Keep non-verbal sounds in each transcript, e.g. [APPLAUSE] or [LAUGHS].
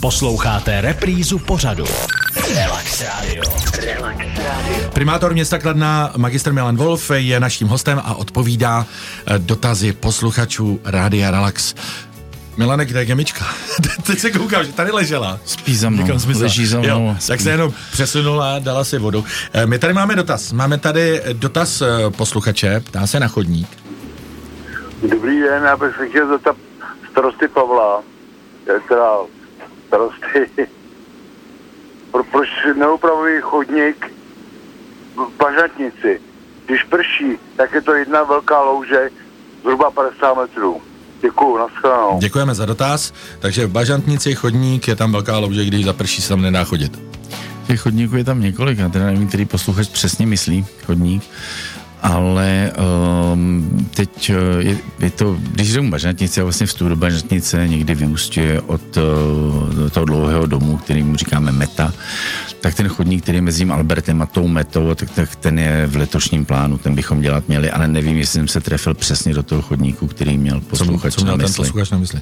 Posloucháte reprízu pořadu. Relax Radio. Relax Radio. Primátor města Kladna, magistr Milan Wolf, je naším hostem a odpovídá eh, dotazy posluchačů Rádia Relax. Milane, kde je gemička? [LAUGHS] Teď se koukám, že tady ležela. Spí za mnou, leží za mnou. Jo, tak se jenom přesunula a dala si vodu. Eh, my tady máme dotaz. Máme tady dotaz eh, posluchače, ptá se na chodník. Dobrý den, já bych se chtěl zeptat starosty Pavla, teda starosty, [LAUGHS] pro, proč neupravují chodník v Bažatnici. Když prší, tak je to jedna velká louže, zhruba 50 metrů. Děkuju, nashledanou. Děkujeme za dotaz. Takže v Bažantnici chodník, je tam velká louže, když zaprší se tam nedá chodit. Těch chodníků je tam několik, já teda nevím, který posluchač přesně myslí chodník ale um, teď eh, je, je to, když jdou bažantnice, vlastně vstup do bažantnice někdy vyústě od uh, toho dlouhého domu, který mu říkáme meta, tak ten chodník, který je mezi tím Albertem a tou metou, tak, tak ten je v letošním plánu, ten bychom dělat měli, ale nevím, jestli jsem se trefil přesně do toho chodníku, který měl posluchač co, co měl na mysli. ten posluchač na mysli.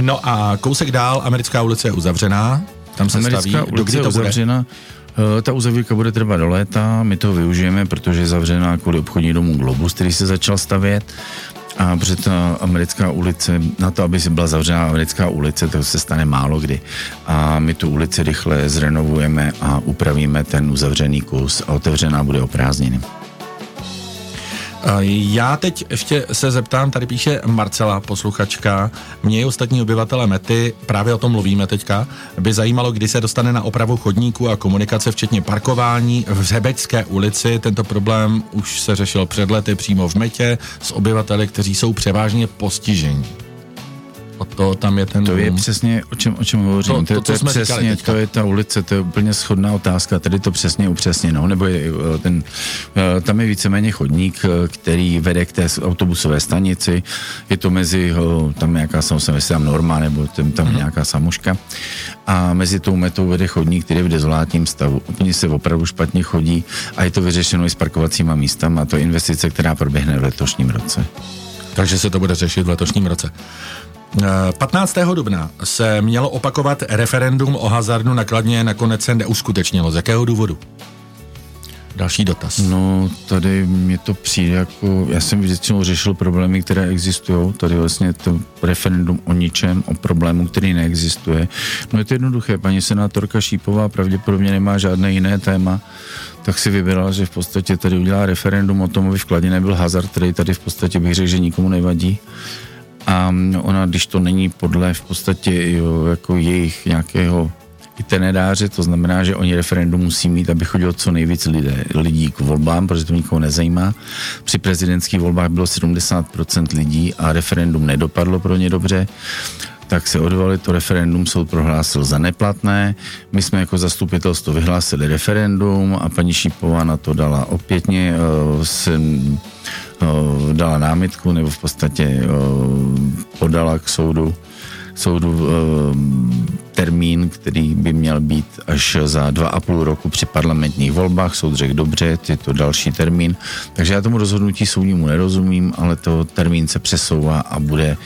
No a kousek dál, americká ulice je uzavřená, tam se Americká staví, ulice je uzavřena, bude? Eh, ta uzavírka bude trvat do léta, my to využijeme, protože je zavřená kvůli obchodní domu Globus, který se začal stavět. A protože ta americká ulice, na to, aby se byla zavřená americká ulice, to se stane málo kdy. A my tu ulici rychle zrenovujeme a upravíme ten uzavřený kus a otevřená bude o prázdniny. Já teď ještě se zeptám, tady píše Marcela, posluchačka, mě i ostatní obyvatele Mety, právě o tom mluvíme teďka, by zajímalo, kdy se dostane na opravu chodníků a komunikace, včetně parkování v Řebeťské ulici. Tento problém už se řešil před lety přímo v Metě s obyvateli, kteří jsou převážně postižení o to tam je ten... To je přesně, o čem, o čem hovořím. To, to, to, to, to je přesně, to je ta ulice, to je úplně schodná otázka, tady to přesně upřesněno, nebo je eh, ten, eh, tam je víceméně chodník, eh, který vede k té autobusové stanici, je to mezi, tam nějaká samozřejmě tam norma, nebo tam, tam mm-hmm. nějaká samuška, a mezi tou metou vede chodník, který je v dezolátním stavu. Úplně se opravdu špatně chodí a je to vyřešeno i s parkovacíma místama, a to je investice, která proběhne v letošním roce. Takže se to bude řešit v letošním roce. 15. dubna se mělo opakovat referendum o hazardu na Kladně, nakonec se neuskutečnilo. Z jakého důvodu? Další dotaz. No, tady mě to přijde jako, já jsem většinou řešil problémy, které existují, tady vlastně to referendum o ničem, o problému, který neexistuje. No je to jednoduché, paní senátorka Šípová pravděpodobně nemá žádné jiné téma, tak si vybrala, že v podstatě tady udělá referendum o tom, aby v Kladně nebyl hazard, který tady v podstatě bych řekl, že nikomu nevadí a ona, když to není podle v podstatě jako jejich nějakého itineráře, to znamená, že oni referendum musí mít, aby chodilo co nejvíc lidé, lidí k volbám, protože to nikoho nezajímá. Při prezidentských volbách bylo 70% lidí a referendum nedopadlo pro ně dobře tak se odvolali, to referendum soud prohlásil za neplatné. My jsme jako zastupitelstvo vyhlásili referendum a paní Šípová na to dala opětně uh, dala námitku nebo v podstatě podala k soudu soudu termín, který by měl být až za dva a půl roku při parlamentních volbách. Soud řekl dobře, je to další termín. Takže já tomu rozhodnutí soudnímu nerozumím, ale to termín se přesouvá a bude,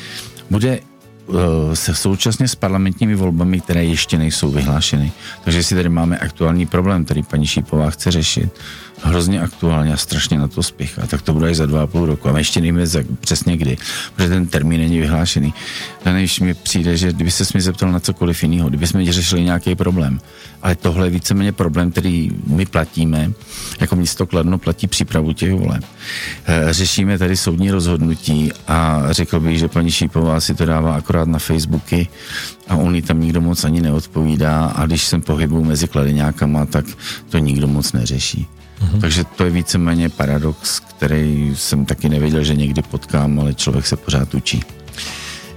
bude se současně s parlamentními volbami, které ještě nejsou vyhlášeny. Takže si tady máme aktuální problém, který paní Šípová chce řešit hrozně aktuálně a strašně na to spěchá. Tak to bude za dva a půl roku. A ještě nevíme za, přesně kdy, protože ten termín není vyhlášený. A než mi přijde, že kdyby se mi zeptal na cokoliv jiného, kdyby jsme řešili nějaký problém, ale tohle je víceméně problém, který my platíme, jako město Kladno platí přípravu těch voleb. Eh, řešíme tady soudní rozhodnutí a řekl bych, že paní Šípová si to dává akorát na Facebooky a on tam nikdo moc ani neodpovídá a když jsem pohybu mezi kladeňákama, tak to nikdo moc neřeší. Mm-hmm. Takže to je víceméně paradox, který jsem taky nevěděl, že někdy potkám, ale člověk se pořád učí.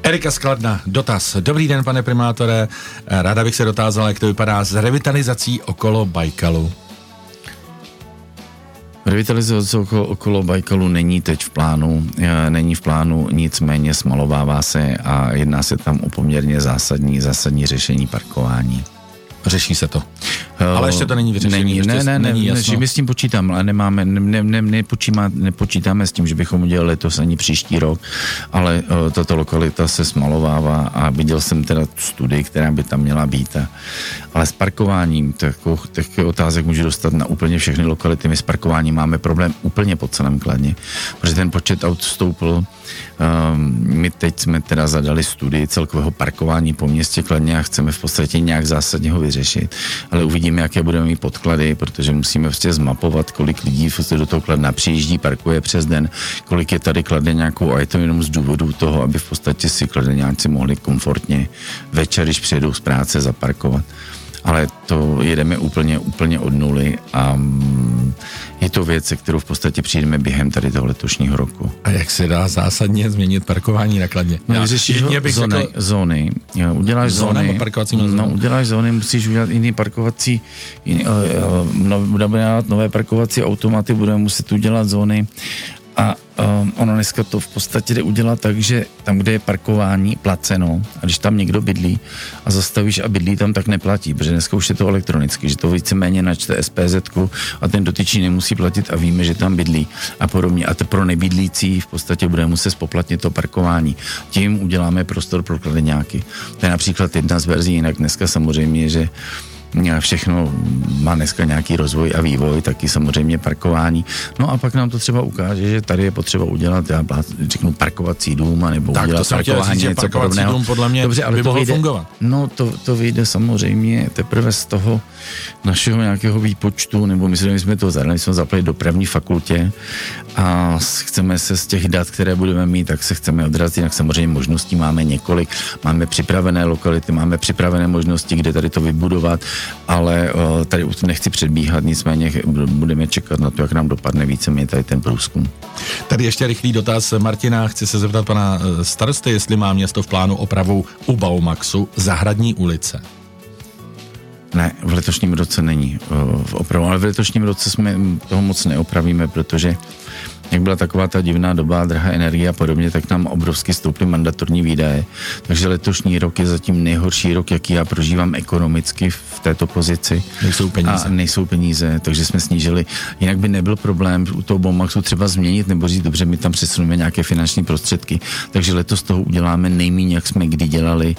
Erika Skladna, dotaz. Dobrý den, pane primátore. Ráda bych se dotázala, jak to vypadá s revitalizací okolo Bajkalu. Revitalizace okolo, okolo Bajkalu není teď v plánu, e, není v plánu, nicméně smalovává se a jedná se tam o poměrně zásadní, zásadní řešení parkování. Řeší se to? Ale ještě to není vyřešené. Není, ne, ne, není ne, jasno. my s tím počítáme, ale nemáme, ne, ne, ne, nepočíma, nepočítáme s tím, že bychom udělali letos ani příští rok, ale uh, tato lokalita se smalovává a viděl jsem teda tu studii, která by tam měla být. A, ale s parkováním, takových tak otázek můžu dostat na úplně všechny lokality. My s parkováním máme problém úplně po celém Kladně, protože ten počet aut stoupl. Um, my teď jsme teda zadali studii celkového parkování po městě Kladně a chceme v podstatě nějak zásadně ho vyřešit. Ale uvidíme, jaké budeme mít podklady, protože musíme prostě zmapovat, kolik lidí do toho Kladna přijíždí, parkuje přes den, kolik je tady Kladeňáků a je to jenom z důvodu toho, aby v podstatě si Kladeňáci mohli komfortně večer, když přijedou z práce, zaparkovat ale to jedeme úplně, úplně od nuly a mm, je to věc, se kterou v podstatě přijdeme během tady toho letošního roku. A jak se dá zásadně změnit parkování nakladně? No, vyřešíš bych zóny, řekl, zóny. Jo, uděláš zóny, parkovacími no, uděláš zóny, musíš udělat jiný parkovací, jiný, uh, uh, budeme dělat nové parkovací automaty, budeme muset udělat zóny a um, ono dneska to v podstatě jde udělat tak, že tam, kde je parkování placeno, a když tam někdo bydlí a zastavíš a bydlí tam, tak neplatí, protože dneska už je to elektronicky, že to víceméně načte SPZ a ten dotyčný nemusí platit a víme, že tam bydlí a podobně. A to pro nebydlící v podstatě bude muset spoplatnit to parkování. Tím uděláme prostor pro kladeňáky. To je například jedna z verzí, jinak dneska samozřejmě, že všechno má dneska nějaký rozvoj a vývoj, taky samozřejmě parkování. No a pak nám to třeba ukáže, že tady je potřeba udělat, já řeknu parkovací dům, nebo tak, udělat to parkování, říct, něco podobného. Dům podle mě Dobře, ale by to vyjde, fungovat. No to, to vyjde samozřejmě teprve z toho našeho nějakého výpočtu, nebo my jsme to zadali, jsme zapali dopravní fakultě a chceme se z těch dat, které budeme mít, tak se chceme odrazit, jinak samozřejmě možností máme několik, máme připravené lokality, máme připravené možnosti, kde tady to vybudovat, ale uh, tady už nechci předbíhat, nicméně budeme čekat na to, jak nám dopadne více tady ten průzkum. Tady ještě rychlý dotaz Martina, chci se zeptat pana eh, starosty, jestli má město v plánu opravu u Baumaxu Zahradní ulice. Ne, v letošním roce není uh, v opravu, ale v letošním roce jsme toho moc neopravíme, protože jak byla taková ta divná doba, drahá energie a podobně, tak nám obrovsky stouply mandatorní výdaje. Takže letošní rok je zatím nejhorší rok, jaký já prožívám ekonomicky v této pozici. Nejsou peníze. A nejsou peníze, takže jsme snížili. Jinak by nebyl problém u toho Bomaxu třeba změnit nebo říct, dobře, my tam přesuneme nějaké finanční prostředky. Takže letos toho uděláme nejméně, jak jsme kdy dělali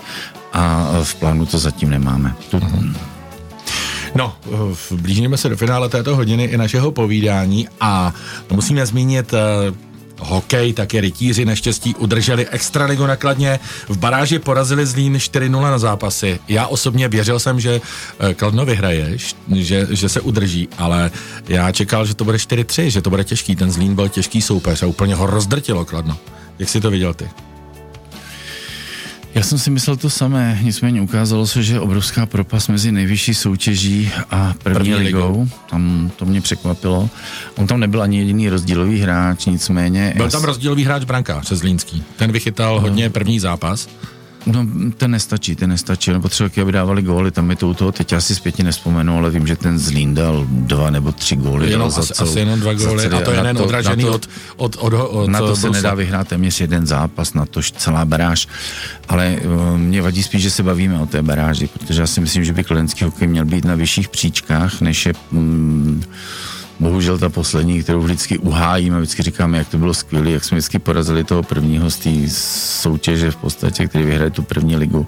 a v plánu to zatím nemáme. Uh-huh. No, blížíme se do finále této hodiny i našeho povídání a musíme zmínit uh, hokej, také rytíři naštěstí udrželi extraligu nakladně. V baráži porazili Zlín 4-0 na zápasy. Já osobně věřil jsem, že eh, Kladno vyhraje, že, že se udrží, ale já čekal, že to bude 4-3, že to bude těžký. Ten Zlín byl těžký soupeř a úplně ho rozdrtilo Kladno. Jak si to viděl ty? Já jsem si myslel to samé, nicméně ukázalo se, že je obrovská propast mezi nejvyšší soutěží a první, první ligou. ligou. Tam to mě překvapilo. On tam nebyl ani jediný rozdílový hráč, nicméně... Byl tam rozdílový hráč brankář Zlínský. Ten vychytal no. hodně první zápas. No, ten nestačí, ten nestačí. On potřeboval, aby dávali góly, tam je to u toho, teď asi zpětně nespomenu, ale vím, že ten Zlín dal dva nebo tři góly. Jenom za asi, celou, asi jenom dva góly a to je jen odražený to, od, od, od, od, Na to se nedá vyhrát téměř jeden zápas, na tož celá baráž. Ale uh, mě vadí spíš, že se bavíme o té baráži, protože já si myslím, že by klenský hokej měl být na vyšších příčkách, než je... Um, bohužel ta poslední, kterou vždycky uhájíme, vždycky říkáme, jak to bylo skvělé, jak jsme vždycky porazili toho prvního z té soutěže v podstatě, který vyhraje tu první ligu.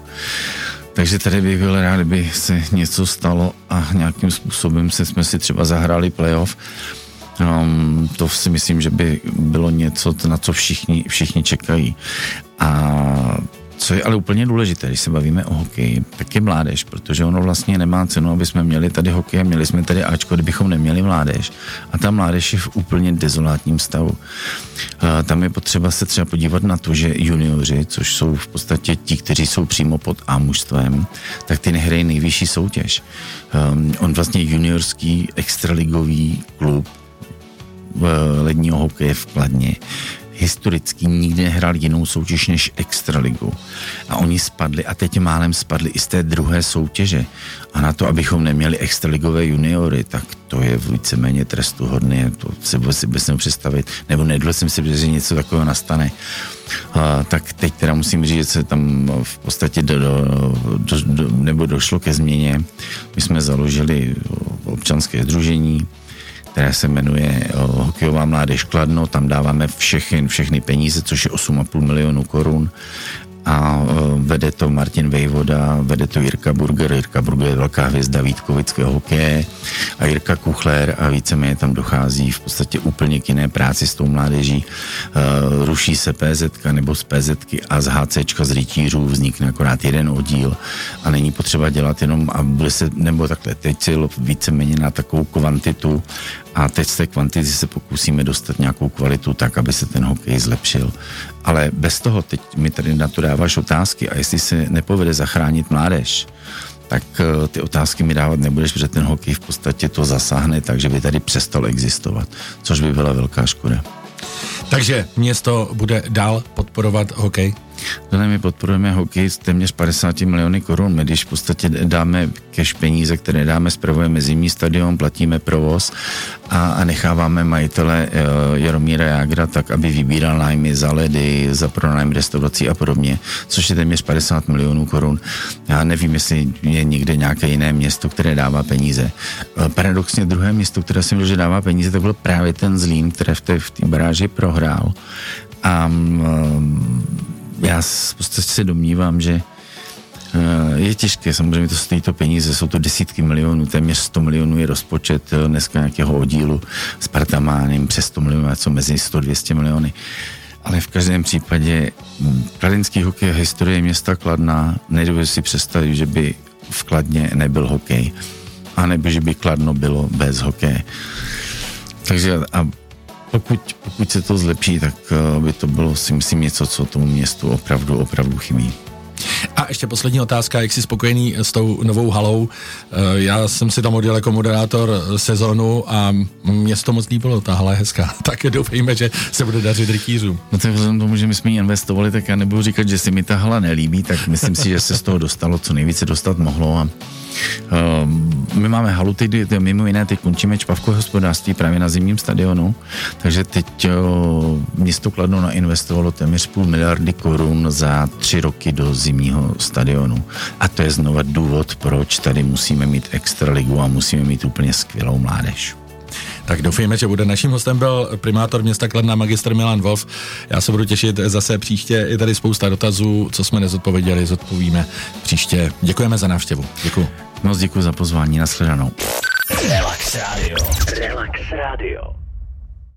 Takže tady bych byl rád, kdyby se něco stalo a nějakým způsobem se jsme si třeba zahráli playoff. Um, to si myslím, že by bylo něco, na co všichni, všichni čekají. A co je ale úplně důležité, když se bavíme o hokeji, tak je mládež, protože ono vlastně nemá cenu, aby jsme měli tady hokej, měli jsme tady Ačko, kdybychom neměli mládež. A ta mládež je v úplně dezolátním stavu. A tam je potřeba se třeba podívat na to, že junioři, což jsou v podstatě ti, kteří jsou přímo pod A mužstvem, tak ty nehrají nejvyšší soutěž. Um, on vlastně juniorský extraligový klub ledního hokeje v Kladně historicky nikdy nehrál jinou soutěž než Extraligu. A oni spadli a teď málem spadli i z té druhé soutěže. A na to, abychom neměli extraligové juniory, tak to je víceméně trestuhodné, to se vůbec si bez představit, nebo nedl jsem si, že něco takového nastane. A, tak teď teda musím říct, že se tam v podstatě do, do, do, do, nebo došlo ke změně. My jsme založili občanské združení, které se jmenuje Hokejová mládež Kladno, tam dáváme všechny, všechny peníze, což je 8,5 milionů korun a e, vede to Martin Vejvoda, vede to Jirka Burger. Jirka Burger je velká hvězda Vítkovického hokeje a Jirka Kuchler a víceméně tam dochází v podstatě úplně k jiné práci s tou mládeží. Uh, ruší se PZ nebo z PZ a z HC z rytířů vznikne akorát jeden oddíl a není potřeba dělat jenom a bude se, nebo takhle, teď si víceméně na takovou kvantitu a teď z té kvantity se pokusíme dostat nějakou kvalitu tak, aby se ten hokej zlepšil. Ale bez toho, teď mi tady na to dáváš otázky a jestli se nepovede zachránit mládež, tak eh, ty otázky mi dávat nebudeš, protože ten hokej v podstatě to zasáhne tak, že by tady přestal existovat, což by byla velká škoda. Takže město bude dál podporovat hokej? Tohle my podporujeme hokej s téměř 50 miliony korun. My když v podstatě dáme cash peníze, které dáme, zpravujeme zimní stadion, platíme provoz a, a necháváme majitele uh, Jaromíra Jágra tak, aby vybíral nájmy za ledy, za pronájem restaurací a podobně, což je téměř 50 milionů korun. Já nevím, jestli je někde nějaké jiné město, které dává peníze. Uh, paradoxně druhé město, které si že dává peníze, to byl právě ten Zlín, které v té, v té baráži prohrál. A um, já prostě si domnívám, že eh, je těžké, samozřejmě to stojí to peníze, jsou to desítky milionů, téměř 100 milionů je rozpočet eh, dneska nějakého oddílu. Sparta má nevím, přes 100 milionů, co mezi 100-200 miliony. Ale v každém případě hm, kladenský hokej je historie města Kladna. Nedovedu si představit, že by v Kladně nebyl hokej. A nebo že by Kladno bylo bez hokeje. Takže a pokud, pokud se to zlepší, tak eh, by to bylo si myslím něco, co tomu městu opravdu, opravdu chybí. A ještě poslední otázka, jak jsi spokojený s tou novou halou? Eh, já jsem si tam odjel jako moderátor sezonu a mě to moc líbilo, ta hala je hezká. [LAUGHS] Tak doufejme, že se bude dařit rytířům. No tak vzhledem tomu, že my jsme ji investovali, tak já nebudu říkat, že si mi ta hala nelíbí, tak myslím si, že se z toho dostalo, co nejvíce dostat mohlo a Ehm, my máme halu, teď, mimo jiné, teď končíme čpavko hospodářství právě na zimním stadionu, takže teď město Kladno nainvestovalo téměř půl miliardy korun za tři roky do zimního stadionu. A to je znova důvod, proč tady musíme mít extraligu a musíme mít úplně skvělou mládež. Tak doufejme, že bude. Naším hostem byl primátor města Kladna, magistr Milan Wolf. Já se budu těšit zase příště. Je tady spousta dotazů, co jsme nezodpověděli, zodpovíme příště. Děkujeme za návštěvu. Děkuji. Moc děkuji za pozvání. Nashledanou. Relax Radio. Relax Radio.